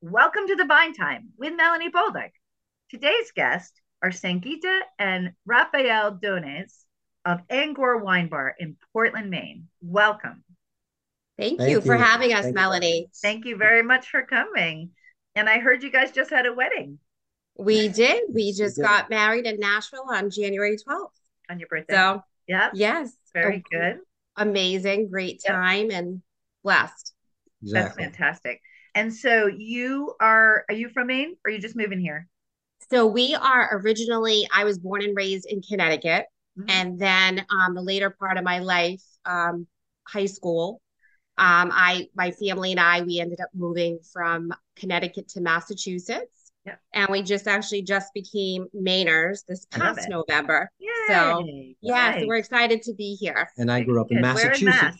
Welcome to the Vine Time with Melanie Bolduc. Today's guests are Sangeeta and Rafael Dones of Angoor Wine Bar in Portland, Maine. Welcome. Thank, Thank you, you for having us, Thank Melanie. You. Thank you very much for coming. And I heard you guys just had a wedding. We did. We just got married in Nashville on January 12th. On your birthday. So, yeah. Yes. Very good. Amazing, great time yep. and blessed. Exactly. That's fantastic. And so you are are you from Maine or are you just moving here? So we are originally I was born and raised in Connecticut. Mm-hmm. And then um the later part of my life, um, high school, um, I my family and I we ended up moving from Connecticut to Massachusetts. Yep. And we just actually just became Mainers this past November. Yay. So yeah, nice. so we're excited to be here. And I grew up in Massachusetts. Where in Mass?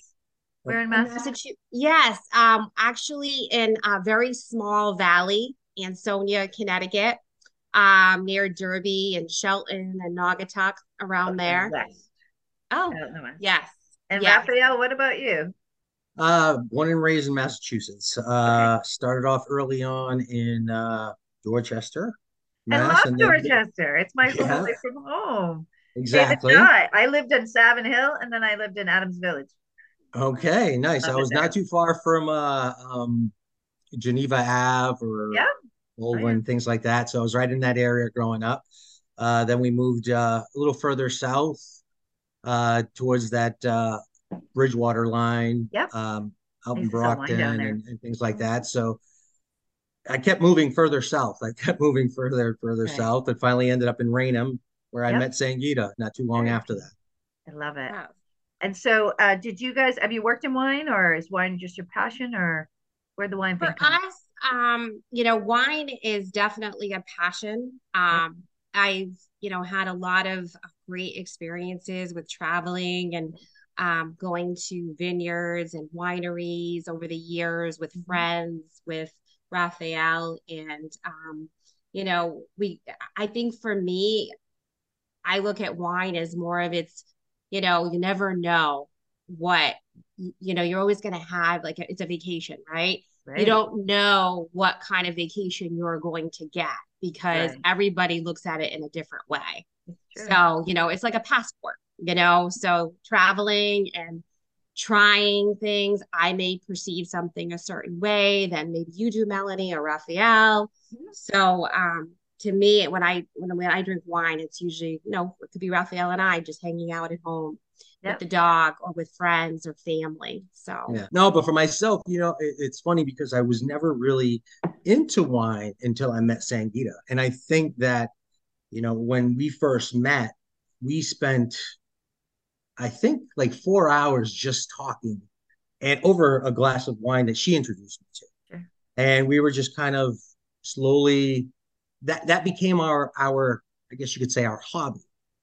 Where in Massachusetts? Yes, um, actually in a very small valley, Ansonia, Connecticut, um, near Derby and Shelton and Naugatuck around okay, there. West. Oh, yes. And yes. Rafael, what about you? Uh, born and raised in Massachusetts. Uh, okay. started off early on in uh, Dorchester. Mass, I love Dorchester. it's my yeah. away from home. Exactly. I lived in Savin Hill and then I lived in Adams Village. Okay, nice. I was not too far from uh, um, Geneva Ave or yeah. Baldwin, oh, things like that. So I was right in that area growing up. Uh, then we moved uh, a little further south uh, towards that uh, Bridgewater line, yep. um, out in Brockton and, and, things like that. So I kept moving further south. I kept moving further, and further okay. south, and finally ended up in Raynham, where yep. I met Sangeeta not too long after that. I love it. Wow. And so, uh, did you guys have you worked in wine, or is wine just your passion, or where the wine? For us, um, you know, wine is definitely a passion. Um, I've you know had a lot of great experiences with traveling and um, going to vineyards and wineries over the years with mm-hmm. friends, with Rafael, and um, you know, we. I think for me, I look at wine as more of its. You know, you never know what you know. You're always going to have like a, it's a vacation, right? right? You don't know what kind of vacation you're going to get because right. everybody looks at it in a different way. So, you know, it's like a passport you know so traveling and trying things. I may perceive something a certain way then maybe you do melanie or Rafael. Mm-hmm. so um to me when i when, when i drink wine it's usually you know it could be Rafael and i just hanging out at home yep. with the dog or with friends or family. So yeah. No but for myself you know it, it's funny because i was never really into wine until i met Sangeeta, and i think that you know when we first met we spent I think like four hours just talking and over a glass of wine that she introduced me to. Sure. And we were just kind of slowly that that became our our I guess you could say our hobby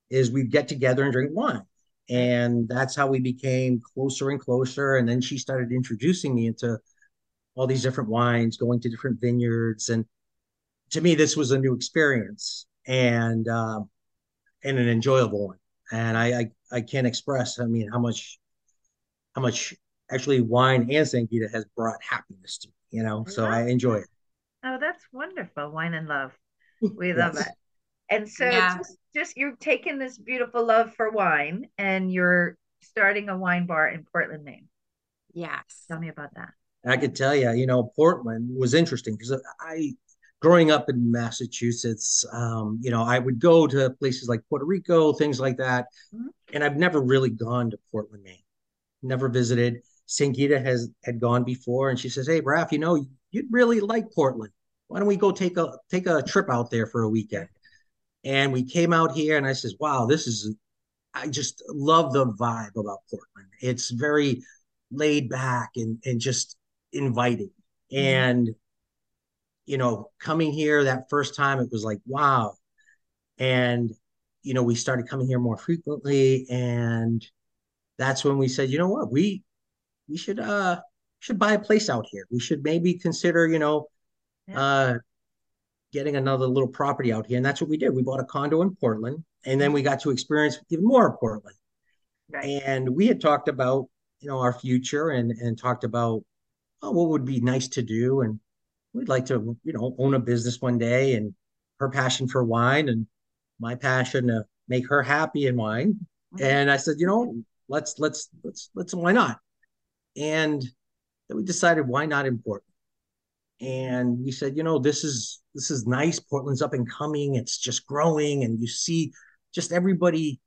is we'd get together and drink wine. And that's how we became closer and closer. And then she started introducing me into all these different wines, going to different vineyards. And to me, this was a new experience and um, and an enjoyable one and I, I I can't express. I mean, how much how much actually wine and Sangeeta has brought happiness to me. You know, so I enjoy it. Oh, that's wonderful. Wine and love. We yes. love it. And so yeah. just, just you're taking this beautiful love for wine and you're starting a wine bar in Portland, Maine. Yes. Tell me about that. I could tell you, you know, Portland was interesting because I growing up in Massachusetts, um, you know, I would go to places like Puerto Rico, things like that. Mm-hmm. And I've never really gone to Portland, Maine. Never visited. Sangeeta has had gone before, and she says, "Hey, Raph, you know, you'd really like Portland. Why don't we go take a take a trip out there for a weekend?" And we came out here, and I says, "Wow, this is." I just love the vibe about Portland. It's very laid back and and just inviting. Mm-hmm. And you know, coming here that first time, it was like, wow. And, you know, we started coming here more frequently. And that's when we said, you know what, we, we should, uh, should buy a place out here. We should maybe consider, you know, uh, getting another little property out here. And that's what we did. We bought a condo in Portland and then we got to experience even more of Portland. Right. And we had talked about, you know, our future and and talked about oh, what would be nice to do. And we'd like to, you know, own a business one day and her passion for wine and my passion to make her happy in wine. And I said, you know, let's let's let's let's why not? And then we decided why not in Portland? And we said, you know, this is this is nice. Portland's up and coming. It's just growing, and you see just everybody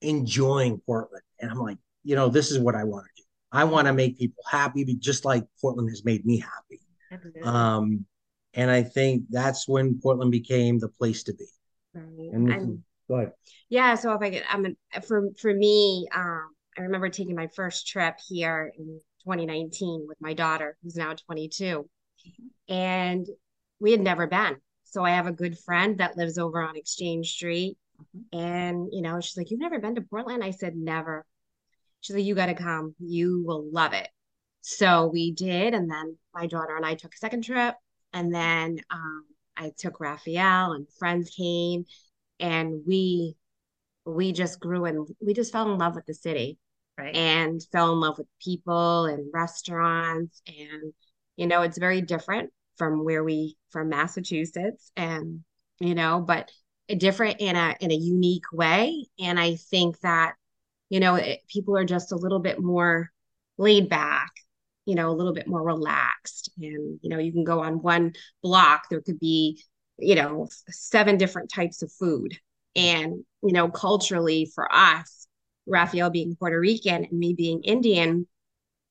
enjoying Portland. And I'm like, you know, this is what I want to do. I want to make people happy, just like Portland has made me happy. Um, and I think that's when Portland became the place to be. Right. And this And- is- go ahead. Yeah, so if I could, I'm an, for for me, um, I remember taking my first trip here in 2019 with my daughter, who's now 22, and we had never been. So I have a good friend that lives over on Exchange Street, Mhm. and you know, she's like, "You've never been to Portland?" I said, "Never." She's like, "You got to come. You will love it." So we did, and then my daughter and I took a second trip, and then um, I took Rafael, and friends came, and we we just grew and we just fell in love with the city right. and fell in love with people and restaurants and you know it's very different from where we from Massachusetts and you know but different in a in a unique way and I think that you know it, people are just a little bit more laid back you know a little bit more relaxed and you know you can go on one block there could be you know seven different types of food and you know culturally for us Rafael being Puerto Rican and me being Indian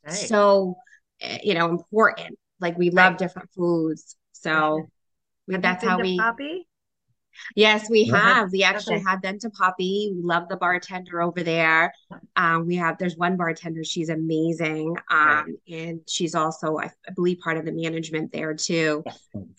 Right. so uh, you know important like we love Right. different foods so sure. we, Have you that's how we Papi? Yes we have we actually Okay. have been to Papi we love the bartender over there um we have there's one bartender she's amazing Right. um and she's also I, believe part of the management there too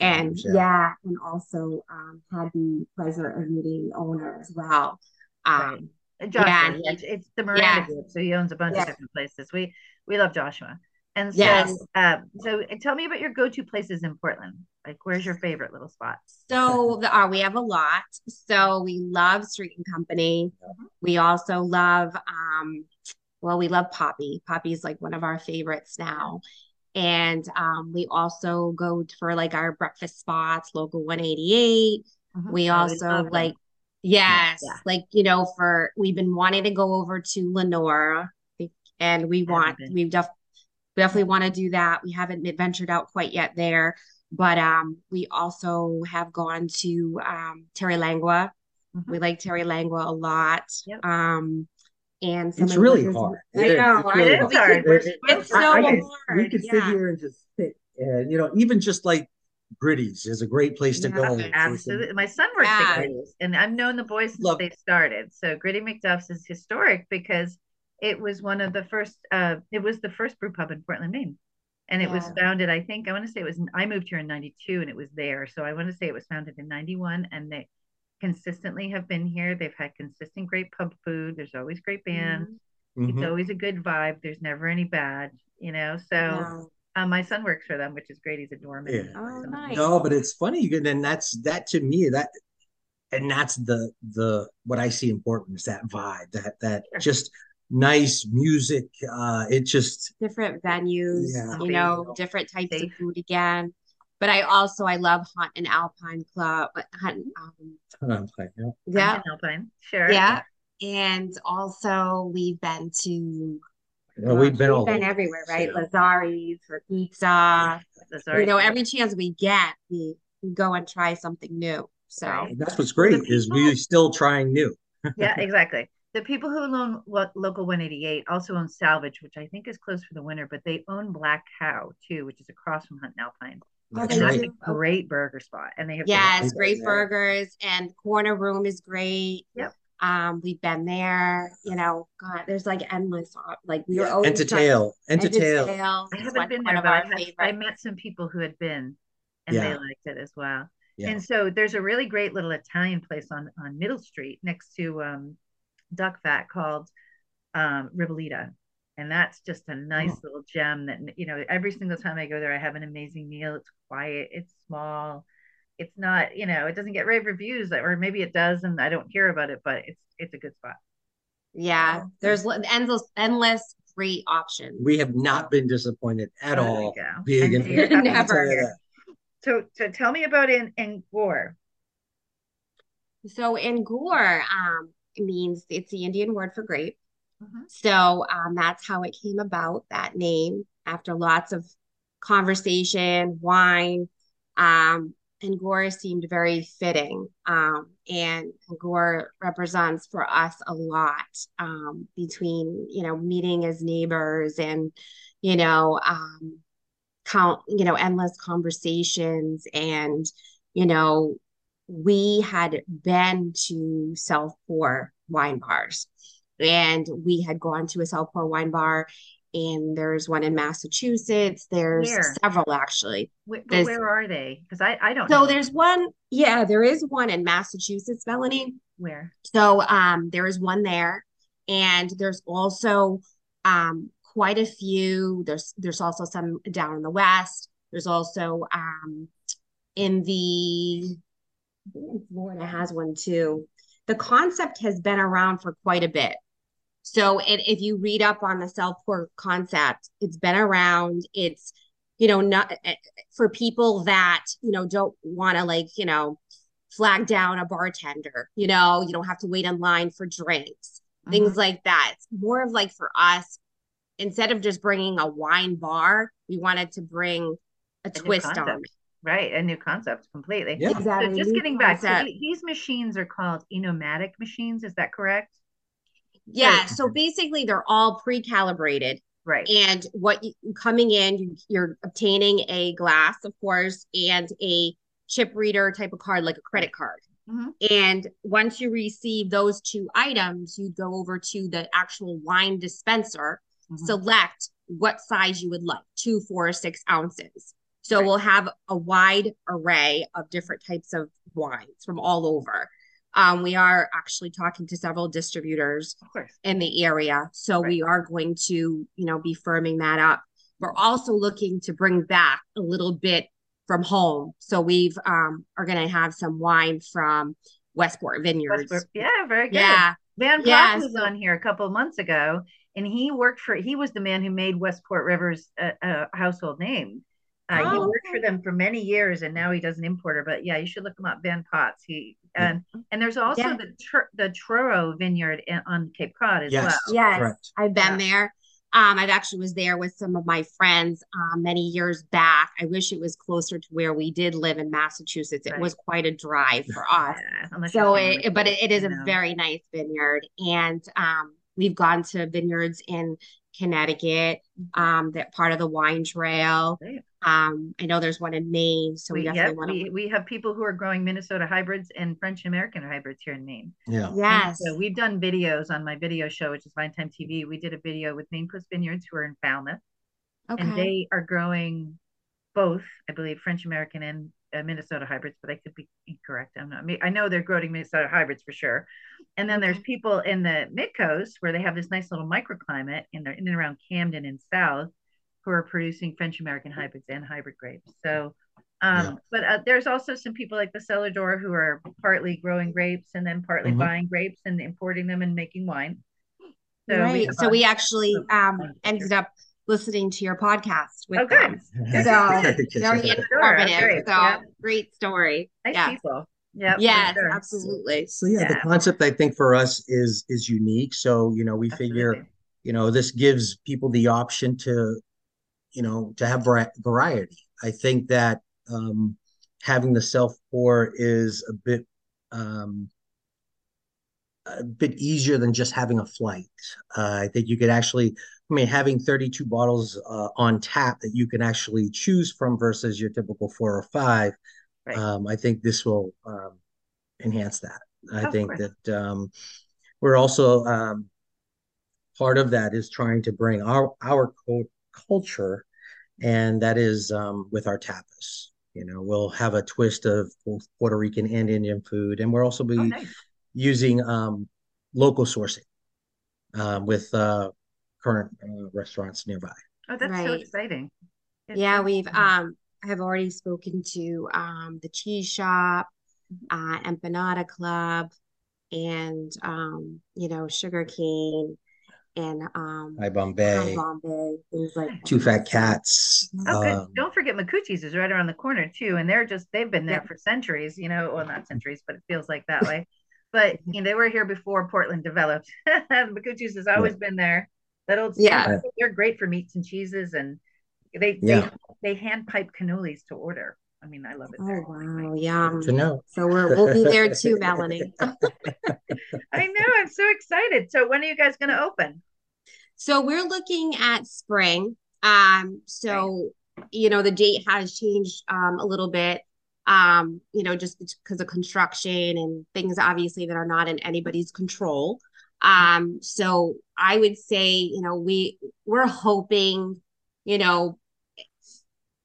and Yeah. yeah, and also um, had the pleasure of meeting the owner as well. Right. Um, Joshua, yeah, it's, it's the Miranda yeah. Group, so he owns a bunch Yeah. of different places. We we love Joshua, and so Yes. um, so tell me about your go-to places in Portland. Like, where's your favorite little spot? so the, uh, we have a lot. So we love Street and Company. Mhm. We also love, um, well, we love Papi. Papi's like one of our favorites now. And um, we also go for like our breakfast spots, Local 188. Mhm. We Oh, also them. like, yes, Yeah. like, you know, for we've been wanting to go over to Lenora and we want, been. We definitely want to do that. We haven't ventured out quite yet there, but um, we also have gone to um, Terlingua. Mhm. We like Terlingua a lot. Yep. Um, and some It's really the- hard. I know, it's I really It know. hard. We're- It's so I could- hard. We could sit here and just sit, and you know, even just like Gritty's is a great place to Yeah. go. Absolutely. My son works Yeah. at Gritty's, and I've known the boys since Love- they started. So Gritty McDuff's is historic because it was one of the first. Uh, it was the first brew pub in Portland, Maine, and it was founded. I think I want to say it was. I moved here in '92, and it was there. So I want to say it was founded in '91, and they consistently have been here. They've had consistent great pub food. There's always great bands. Mhm. It's Mhm. always a good vibe. There's never any bad. You know. So No. uh, my son works for them, which is great. He's a doorman. Yeah. Oh, nice. No, but it's funny, and that's that to me that, and that's the the what I see important is that vibe, that that Sure. just nice music. Uh, it just different venues, Yeah. you know, different types Safe. of food again. But I also I love Hunt and Alpine Club, Hunt, um, I'm like, you know, yeah, Alpine. Sure. yeah, and also we've been to you know, we've been all been everywhere, right? Yeah. Lazzari's for pizza. That's. You know, every chance we get, we, we go and try something new. So And that's what's great is we still trying new. yeah, exactly. The people who own lo- Local 188 also own Salvage, which I think is closed for the winter, but they own Black Cow too, which is across from Hunt and Alpine. Oh, That's and that's right. a great burger spot. And they have yes, great Yeah. burgers and corner room is great. Yep. Um, we've been there, you know, God, there's like endless, like we were always trying- Entertail, entertail. Entertail I haven't been there, but I, have, I met some people who had been and they liked it as well. Yeah. And so there's a really great little Italian place on, on Middle Street next to um, Duckfat called um, Ribollita. And that's just a nice Oh. little gem that, you know, every single time I go there, I have an amazing meal. It's quiet, it's small, it's not, you know, it doesn't get rave reviews, or maybe it does and I don't hear about it, but it's it's a good spot. Yeah, there's endless, endless great options. We have not been disappointed at all. Being in, never. So, so tell me about in in Angoor. So Angoor, um, means it's the Indian word for grape. Mm-hmm. So um, that's how it came about, that name, after lots of conversation, wine. Um, Angoor seemed very fitting. Um, and Angoor represents for us a lot um, between, you know, meeting as neighbors and, you know, um, count, you know, endless conversations. And, you know, we had been to South Pour wine bars and we had gone to a self-pour wine bar and there's one in Massachusetts. There's where? several actually. Where, where are they? Because I, I don't so know. there's one, yeah, there is one in Massachusetts, Melanie. Where? So um there is one there. And there's also um quite a few. There's there's also some down in the west. There's also um in the Florida has one too. The concept has been around for quite a bit. So it, if you read up on the self-pour concept, it's been around. It's, you know, not eh, eh, for people that, you know, don't want to like, you know, flag down a bartender, you know, you don't have to wait in line for drinks, mm-hmm. things like that. It's more of like for us, instead of just bringing a wine bar, we wanted to bring a, a twist on it. Right, a new concept completely. Yeah. Exactly. So just getting concept. back, so these machines are called Enomatic machines. Is that correct? Yeah. So basically, they're all pre-calibrated. Right. And what you, coming in, you're obtaining a glass, of course, and a chip reader type of card, like a credit card. Mm-hmm. And once you receive those two items, you go over to the actual wine dispenser, mm-hmm. select what size you would like two, four, six ounces. So right. we'll have a wide array of different types of wines from all over. Um, we are actually talking to several distributors in the area. So right. we are going to, you know, be firming that up. We're also looking to bring back a little bit from home. So we've um are gonna have some wine from Westport Vineyards. Westport. Yeah, very good. Yeah. Van Pop yeah, was so, on here a couple of months ago and he worked for he was the man who made Westport Rivers a, a household name. Uh, oh, he worked okay. for them for many years, and now he does an importer. But yeah, you should look him up, Van Potts. He and and there's also yeah. the Tr- the Truro Vineyard in, on Cape Cod as yes. well. Yes, Correct. I've been yeah. there. Um, I've actually was there with some of my friends um, many years back. I wish it was closer to where we did live in Massachusetts. It right. was quite a drive for us. Yeah, so, it, but it, it is a very nice vineyard, and um, we've gone to vineyards in Connecticut, mm-hmm. um, that part of the wine trail. Um, I know there's one in Maine, so we, we definitely yep, want to. We, we have people who are growing Minnesota hybrids and French American hybrids here in Maine. Yeah. Yes. And so we've done videos on my video show, which is Vine Time TV. We did a video with Maine Coast Vineyards who are in Falmouth. Okay. And they are growing both, I believe, French American and uh, Minnesota hybrids, but I could be incorrect. I'm not. I, mean, I know they're growing Minnesota hybrids for sure. And then there's people in the mid coast where they have this nice little microclimate in there in and around Camden and South who are producing French American hybrids and hybrid grapes. So, um, yeah. but uh, there's also some people like the cellar door who are partly growing grapes and then partly mm-hmm. buying grapes and importing them and making wine. So right. We so we actually um, ended up listening to your podcast with oh, them. So very informative. So yeah. great story. Nice yeah. people. Yeah. Yes, sure. absolutely. So yeah, yeah, the concept I think for us is is unique. So you know, we absolutely. figure, you know, this gives people the option to you know, to have variety. I think that um, having the self pour is a bit um, a bit easier than just having a flight. Uh, I think you could actually, I mean, having 32 bottles uh, on tap that you can actually choose from versus your typical four or five. Right. Um, I think this will um, enhance that. I of think course. that um, we're also um, part of that is trying to bring our our culture, and that is um, with our tapas. You know, we'll have a twist of both Puerto Rican and Indian food, and we'll also be oh, nice. using um, local sourcing um, with uh, current uh, restaurants nearby. Oh, that's right. so exciting! It's yeah, so we've um, I have already spoken to um, the cheese shop, uh, Empanada Club, and um, you know, sugar cane and um Hi Bombay, Bombay, things like Two Fat Cats. Oh, good. um, Don't forget Micucci's is right around the corner too, and they're just they've been there Yeah. for centuries. You know, well not centuries, but it feels like that way. But you know, they were here before Portland developed. Micucci's has always been there. That old Yeah. stand, they're great for meats and cheeses, and they Yeah. they they hand pipe cannolis to order. I mean, I love it. Oh there. wow, yum. to know. So we're we'll be there too, Melanie. I know. I'm so excited. So when are you guys going to open? So we're looking at spring. Um, so you know, the date has changed um a little bit. Um, you know, just because of construction and things obviously that are not in anybody's control. Um, so I would say, you know, we we're hoping, you know,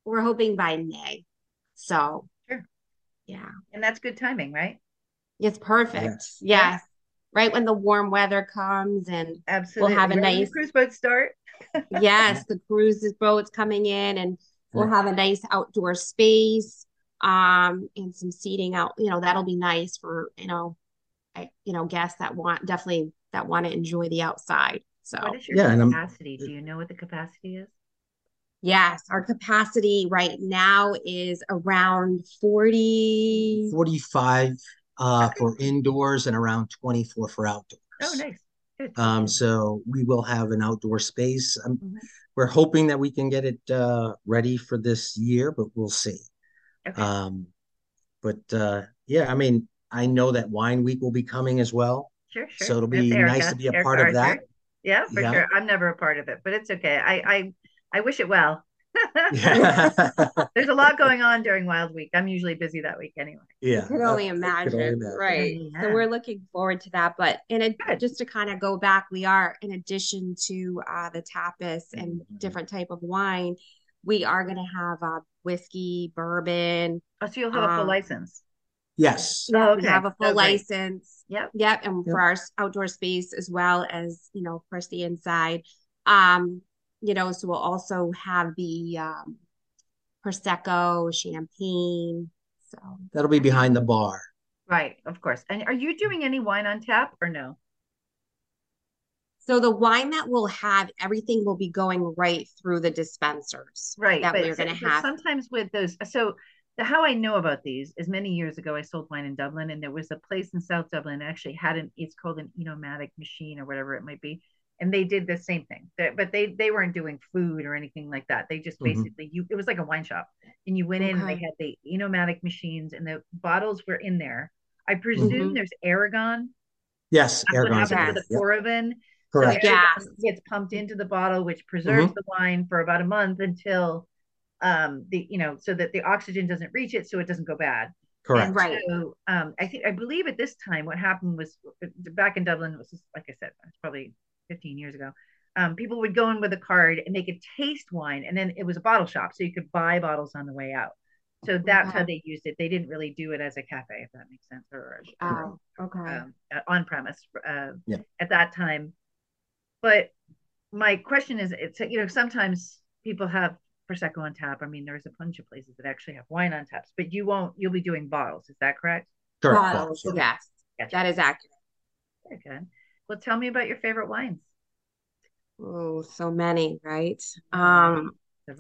we're hoping by May. So Sure. yeah, And that's good timing, right? it's perfect. Yes. Yes. Right when the warm weather comes and Absolutely. We'll have a When nice- cruise boat start. yes, the cruises boats coming in and we'll Yeah. have a nice outdoor space um and some seating out, you know, that'll be nice for, you know, I, you know, guests that want definitely that want to enjoy the outside. So, What is your Yeah, capacity? Do you know what the capacity is? Yes, our capacity right now is around 40 45 uh, for indoors and around 24 for outdoors. Oh, nice. Good. Um, so we will have an outdoor space. Um, Mhm. We're hoping that we can get it uh, ready for this year, but we'll see. Okay. Um, but uh, yeah, I mean, I know that Wine Week will be coming as well. Sure, sure. So it'll be nice to be a Erica part of that. Yeah, for Yeah. sure. I'm never a part of it, but it's okay. I I I wish it well. Yeah. There's a lot going on during Wild Week. I'm usually busy that week anyway. yeah. I can only imagine, can only imagine. right? Yeah. So we're looking forward to that. But in a, Good. just to kind of go back, we are in addition to uh, the tapas and Mhm. different type of wine, we are going to have uh, whiskey, bourbon. Oh, so you'll have a full Um, license. Yes. Oh, We okay. have a full great. license. Yep. Yep, and Yep. for our outdoor space as well as you know, of course, the inside. Um, you know, so we'll also have the um, prosecco, champagne. So That'll be behind the bar. Right, of course. And are you doing any wine on tap or no? So the wine that we'll have, everything will be going right through the dispensers. Right, That but, we're gonna have. sometimes with those. So the how I know about these is many years ago I sold wine in Dublin, and there was a place in South Dublin that actually had an. It's called an enomatic machine or whatever it might be, and they did the same thing. But they they weren't doing food or anything like that. They just Mhm. basically you. It was like a wine shop, and you went in and they had the enomatic machines, and the bottles were in there. I presume Mhm. there's argon. Yes, That's what argon's happens in with there. the Yep, Correct. So Gas. Gets pumped into the bottle, which preserves Mm-hmm. the wine for about a month until um the you know so that the oxygen doesn't reach it so it doesn't go bad. Correct. And Right. So um I think I believe at this time what happened was back in Dublin was just, like I said it's probably 15 years ago. Um, people would go in with a card and they could taste wine, and then it was a bottle shop, so you could buy bottles on the way out. So that's how they used it. They didn't really do it as a cafe, if that makes sense, or, or Oh, okay. um, uh, on premise uh, Yeah. at that time. But my question is, it's you know sometimes people have prosecco on tap. I mean, there's a bunch of places that actually have wine on taps, but you won't. You'll be doing bottles. Is that correct? Correct. Bottles, Yeah. yes, Gotcha. that is accurate. Very good. Well, tell me about your favorite wines. Oh, so many, right? Um,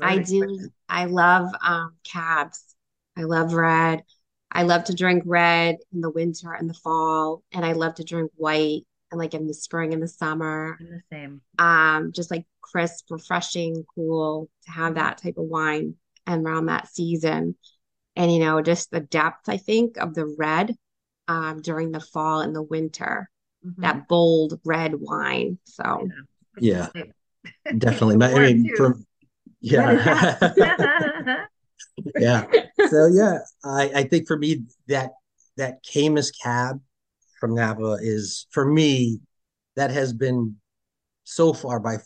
I do. question. I love um cabs. I love red. I love to drink red in the winter and the fall, and I love to drink white and like in the spring and the summer. I'm the same. Um, just like crisp, refreshing, cool to have that type of wine and around that season. And you know, just the depth, I think, of the red um during the fall and the winter, That bold red wine. So It's Yeah. the same. Definitely. I mean, too. from yeah. yeah. So yeah, I, I think for me that that Caymus cab from Napa is for me that has been so far by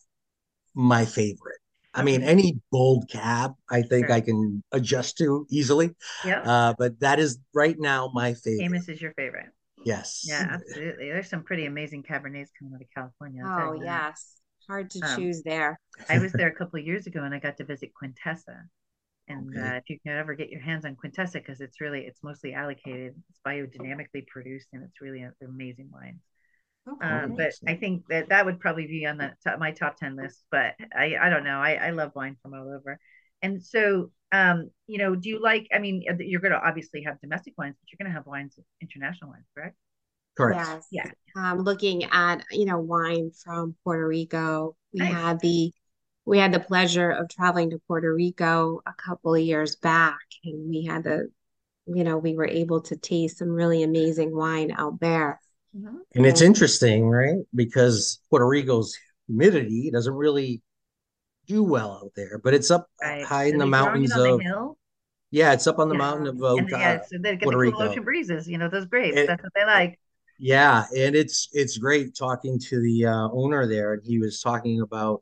my favorite. I mean, any bold cab, I think Sure. I can adjust to easily. yeah. Uh, but that is right now my favorite. Amos is your favorite. Yes. Yeah, absolutely. There's some pretty amazing Cabernets coming out of California. Oh you yes, hard to Um, choose there. I was there a couple of years ago and I got to visit Quintessa. And Okay. uh, if you can ever get your hands on Quintessa, because it's really it's mostly allocated, it's biodynamically produced, and it's really an amazing wine. Okay. Um, but I think that that would probably be on the top, my top 10 list, but I, I don't know. I, I love wine from all over. And so, um, you know, do you like, I mean, uh, you're going to obviously have domestic wines, but you're going to have wines, international wines, correct? Correct. Yes. Yeah. Um, looking at, you know, wine from Puerto Rico. We Nice. had the we had the pleasure of traveling to Puerto Rico a couple of years back, and we had the, you know, we were able to taste some really amazing wine out there. Mhm. And it's interesting, right? Because Puerto Rico's humidity doesn't really do well out there, but it's up Right. high in Are the mountains of the yeah, it's up on the Yeah. mountain of And uh, yeah, so they get Puerto the cool Rico. ocean breezes, you know, those grapes. It- That's what they like. Yeah, and it's it's great talking to the uh, owner there, and he was talking about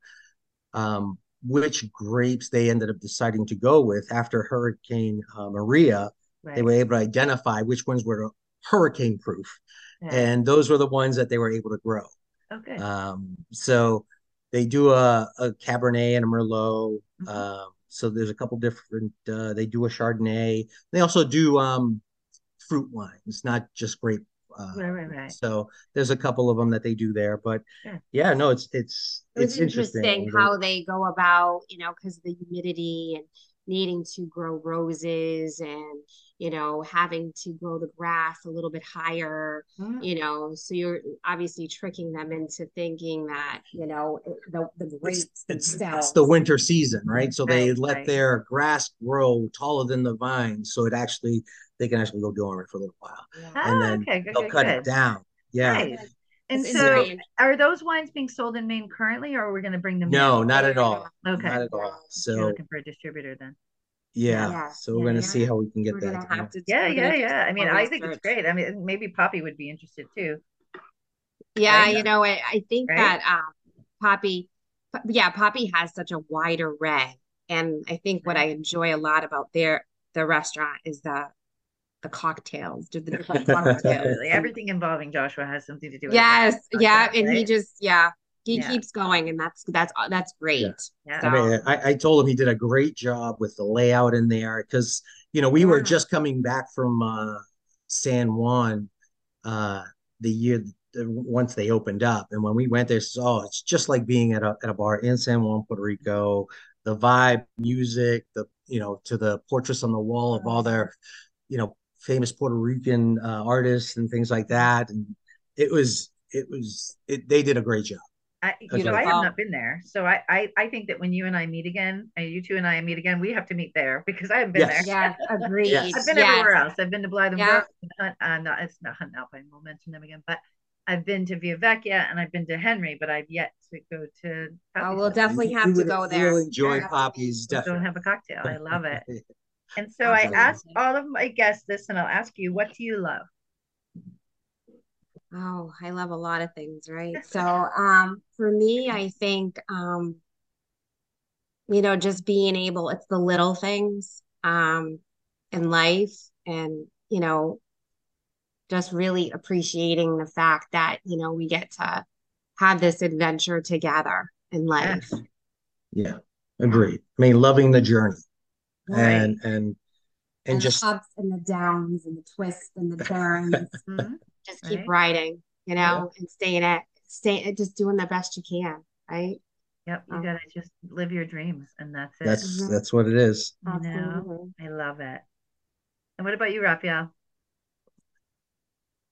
um, which grapes they ended up deciding to go with after Hurricane uh, Maria. They were able to identify which ones were hurricane proof, Yeah. and those were the ones that they were able to grow. Okay. Um, so they do a, a Cabernet and a Merlot. Mhm. Um, so there's a couple different. Uh, they do a Chardonnay. They also do um, fruit wines, not just grape. Uh, Right, right, right. so there's a couple of them that they do there, but Yeah. yeah, no, it's it's It it's interesting. interesting how they go about, you know, because of the humidity and needing to grow roses and, you know, having to grow the grass a little bit higher, Mhm. you know, so you're obviously tricking them into thinking that, you know, the, the grapes It's, it's, the winter season, right? So they Right, let right. their grass grow taller than the vines, so it actually they can actually go dormant for a little while, Yeah. Ah, and then okay, good, they'll good, cut good. it down. Yeah. Nice. And It's so, very are those wines being sold in Maine currently, or are we going to bring them? No, in? not at all. Okay. Not at all. You're So looking for a distributor then. yeah, Yeah. so we're Yeah, gonna yeah. see how we can get We're that. gonna have to. Yeah, yeah, yeah. I mean, I think it's great. I mean, maybe Papi would be interested too. Yeah, right? you know, I, I think Right? that um Papi, yeah, Papi has such a wide array, and I think what I enjoy a lot about their the restaurant is the the cocktails, just the different cocktails. Absolutely. Everything involving Joshua has something to do with that. Yes, that yeah, cocktail, and he just yeah, he Yeah. keeps going, and that's that's that's great. Yeah. I mean, I, I told him he did a great job with the layout in there because you know we were just coming back from uh, San Juan uh, the year the, once they opened up, and when we went there, it's, oh, it's just like being at a at a bar in San Juan, Puerto Rico. The vibe, music, the you know, to the portraits on the wall of all their, you know, famous Puerto Rican uh, artists and things like that, and it was it was it, they did a great job. I, you know, I Beautiful. have not been there, so I, I, I think that when you and I meet again, and you two and I meet again, we have to meet there because I haven't been Yes. there. Yes, agreed. Yes. I've been Yes. everywhere else. I've been to Blythe Yeah. Brook, Hunt, uh, no, it's not Hunt Alpine. We'll mention them again, but I've been to Via Vecchia and I've been to Henry, but I've yet to go to. Oh, we'll definitely You- have you to would- go there. You'll enjoy Yeah. Papi's Don't definitely. have a cocktail. I love it. And so I Absolutely. asked all of my guests this, and I'll ask you, what do you love? Oh, I love a lot of things, right? So, um, for me, I think, um, you know, just being able, it's the little things, um, in life and, you know, just really appreciating the fact that, you know, we get to have this adventure together in life. Yeah, agreed. I mean, loving the journey and and and And the just ups and the downs and the twists and the turns. Mhm. Just keep Right. riding, you know, and staying at, stay, just doing the best you can, right? Yep, you Oh. gotta just live your dreams, and that's it. that's Mhm. that's what it is. You know, I love it. And what about you, Rafael?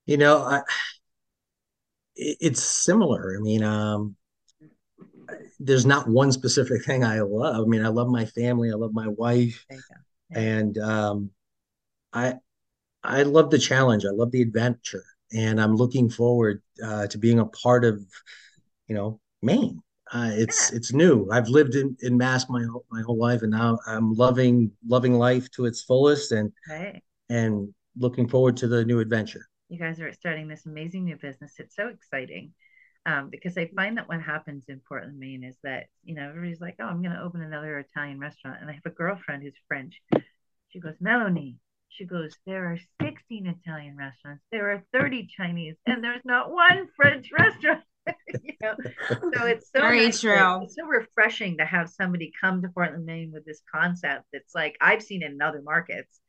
You know, I it, it's similar. I mean, um, there's not one specific thing I love. I mean, I love my family, I love my wife. Yeah. and um, I I love the challenge. I love the adventure, and I'm looking forward uh, to being a part of, you know, Maine. Uh, it's it's new. I've lived in, in Mass my whole, my whole life, and now I'm loving loving life to its fullest, and Right. and looking forward to the new adventure. You guys are starting this amazing new business. It's so exciting. Um, because I find that what happens in Portland, Maine is that, you know, everybody's like, oh, I'm going to open another Italian restaurant. And I have a girlfriend who's French. She goes, Melanie, she goes, there are 16 Italian restaurants, there are 30 Chinese, and there's not one French restaurant. you know, so it's so Very nice true. it's so refreshing to have somebody come to Portland, Maine with this concept. It's like I've seen it in other markets,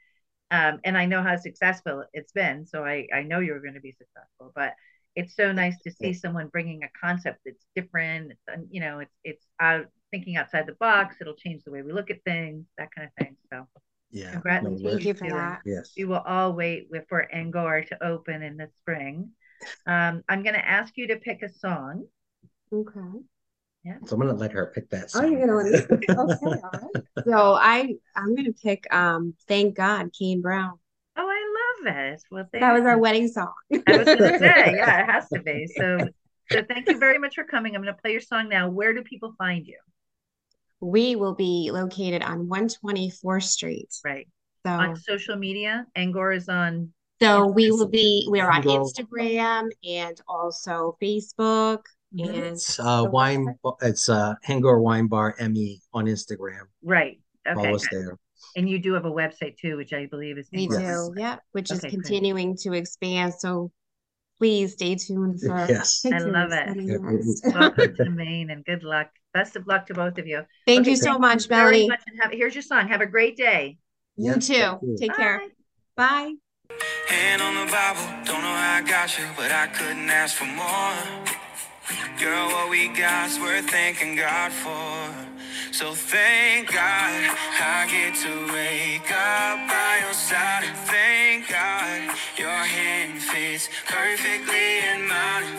um, and I know how successful it's been. So I I know you're going to be successful, but it's so nice to see someone bringing a concept that's different. It's, you know, it's it's out thinking outside the box. It'll change the way we look at things, that kind of thing. So Yeah. Congrats. no, Thank we're- you for that. Yes. we will all wait with, for Angoor to open in the spring. Um, I'm going to ask you to pick a song. Okay. yeah. So I'm gonna let her pick that Oh, you're gonna let me pick- okay, all right. So I I'm gonna pick um Thank God, Kane Brown. I love it. Well, thank That was our wedding song. I was going to say, yeah, it has to be. So, so thank you very much for coming. I'm going to play your song now. Where do people find you? We will be located on 124th Street. Right. So On social media, Angoor is on. so we will be we are on Instagram and also Facebook and It's uh the wine it's uh Angoor Wine Bar ME on Instagram. Right. Okay. Follow us there. And you do have a website too, which I believe is. we Angoor. do, yeah, which is Okay, great. continuing to expand. So please stay tuned for Yes. I love it. that Yeah. Welcome to Maine and good luck. Best of luck to both of you. Thank Okay, you so much, very Melanie. much and have, here's your song. Have a great day. You Yes, too. thank you. Take care. Bye. Bye. Hand on the Bible, don't know how I got you, but I couldn't ask for more. Girl, what we got's worth thanking God for. So thank God I get to wake up by your side. Thank God your hand fits perfectly in mine.